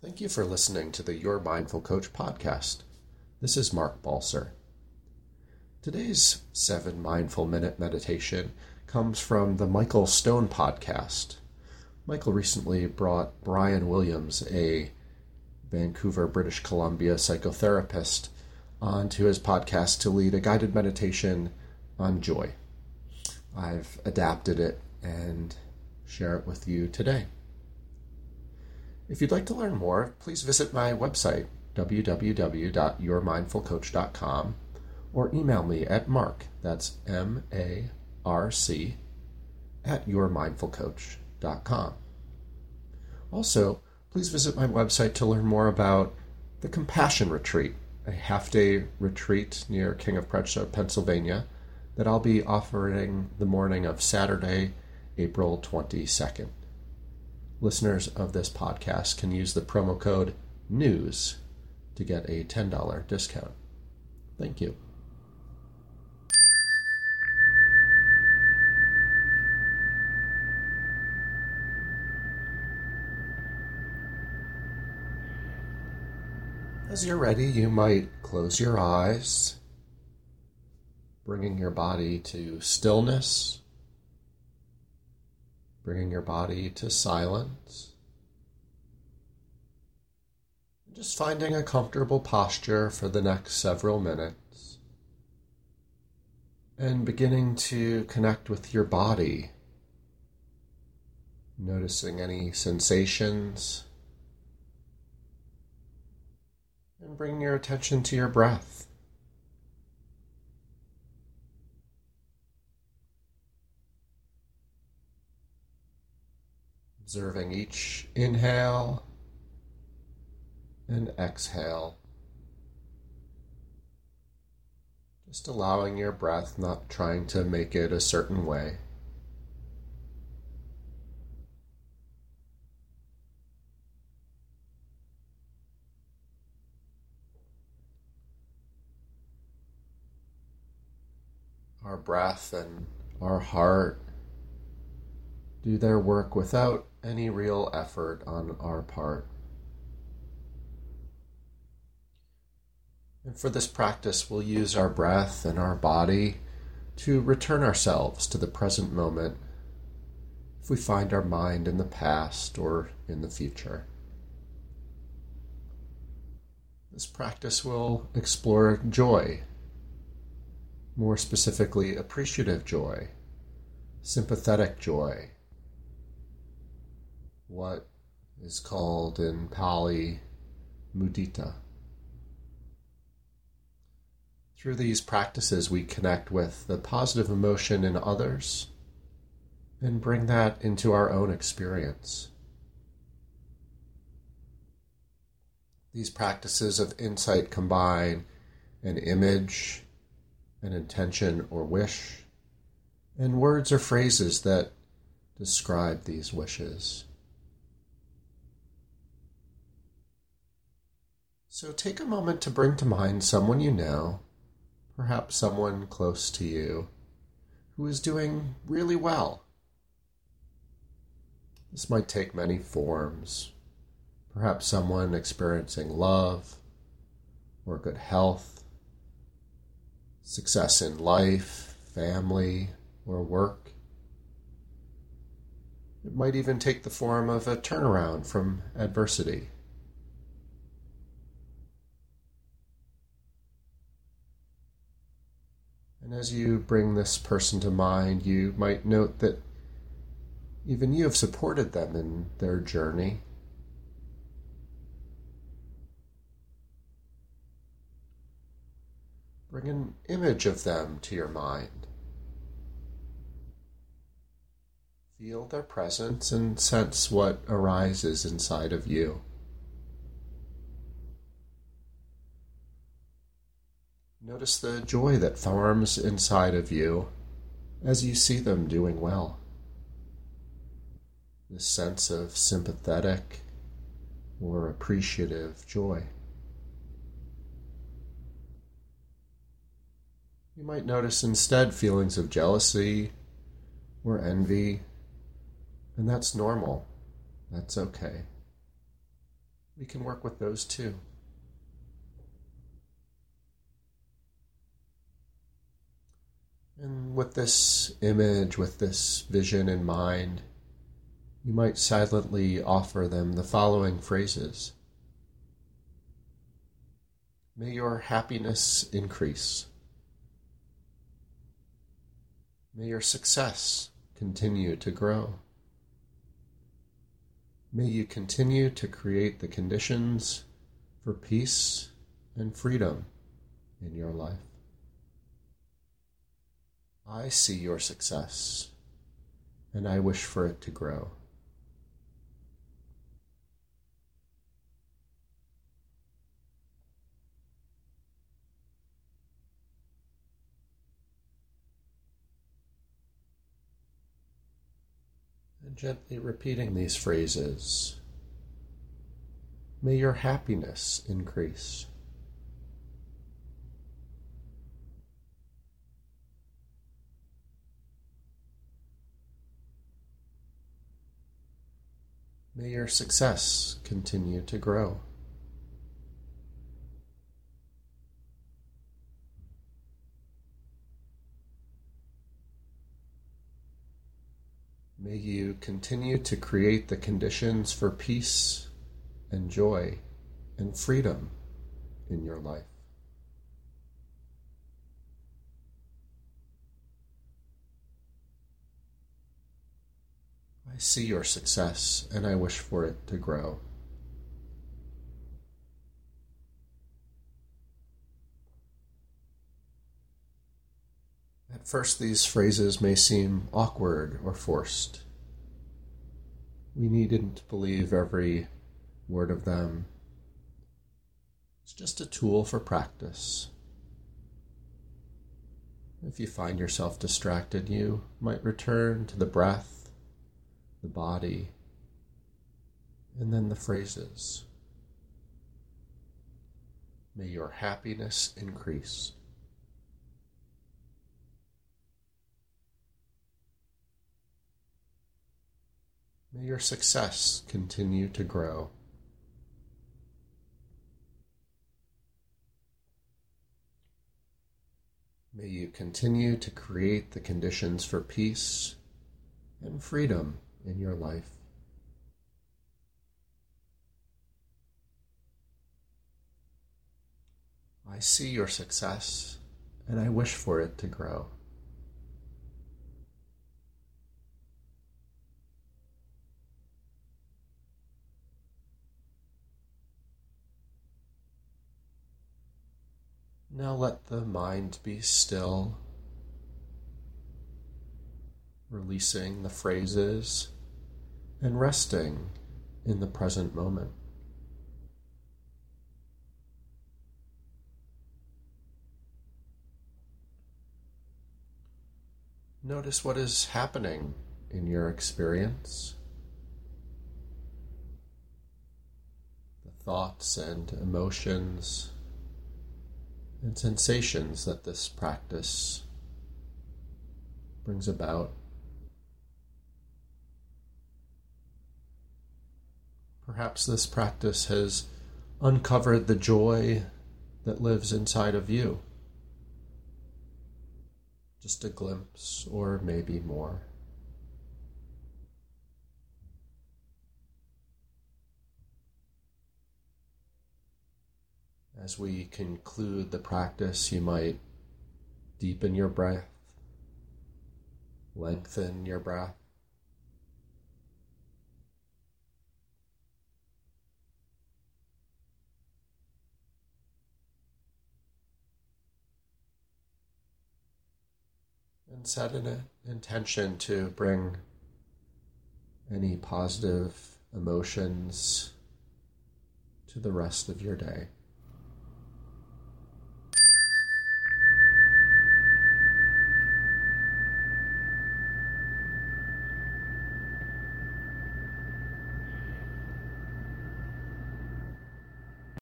Thank you for listening to the Your Mindful Coach podcast. This is Marc Balser. Today's seven mindful minute meditation comes from the Michael Stone podcast. Michael recently brought Brian Williams, a Vancouver, British Columbia psychotherapist, onto his podcast to lead a guided meditation on joy. I've adapted it and share it with you today. If you'd like to learn more, please visit my website, www.yourmindfulcoach.com, or email me at marc, that's M A R C, at yourmindfulcoach.com. Also, please visit my website to learn more about the Compassion Retreat, a half day retreat near King of Prussia, Pennsylvania, that I'll be offering the morning of Saturday, April 22nd listeners of this podcast can use the promo code NEWS to get a $10 discount. Thank you. As you're ready, you might close your eyes, bringing your body to stillness bringing your body to silence. Just finding a comfortable posture for the next several minutes. And beginning to connect with your body. Noticing any sensations. And bringing your attention to your breath. Observing each inhale and exhale. Just allowing your breath, not trying to make it a certain way. Our breath and our heart do their work without any real effort on our part. And for this practice, we'll use our breath and our body to return ourselves to the present moment if we find our mind in the past or in the future. This practice will explore joy, more specifically, appreciative joy, sympathetic joy what is called in Pali mudita. Through these practices, we connect with the positive emotion in others and bring that into our own experience. These practices of insight combine an image, an intention or wish, and words or phrases that describe these wishes. So take a moment to bring to mind someone you know, perhaps someone close to you, who is doing really well. This might take many forms. Perhaps someone experiencing love or good health, success in life, family, or work. It might even take the form of a turnaround from adversity. As you bring this person to mind, you might note that even you have supported them in their journey. Bring an image of them to your mind. Feel their presence and sense what arises inside of you. Notice the joy that forms inside of you as you see them doing well. This sense of sympathetic or appreciative joy. You might notice instead feelings of jealousy or envy, and that's normal. That's okay. we can work with those too. And with this image, with this vision in mind, you might silently offer them the following phrases May your happiness increase. May your success continue to grow. May you continue to create the conditions for peace and freedom in your life. I see your success and I wish for it to grow. And gently repeating these phrases. May your happiness increase. May your success continue to grow. May you continue to create the conditions for peace and joy and freedom in your life. I see your success and I wish for it to grow. At first, these phrases may seem awkward or forced. We needn't believe every word of them. It's just a tool for practice. If you find yourself distracted, you might return to the breath the body, and then the phrases. May your happiness increase. May your success continue to grow. May you continue to create the conditions for peace and freedom in your life. I see your success and I wish for it to grow. Now let the mind be still releasing the phrases and resting in the present moment. Notice what is happening in your experience. The thoughts and emotions and sensations that this practice brings about. Perhaps this practice has uncovered the joy that lives inside of you. Just a glimpse, or maybe more. As we conclude the practice, you might deepen your breath, lengthen your breath. And set an intention to bring any positive emotions to the rest of your day.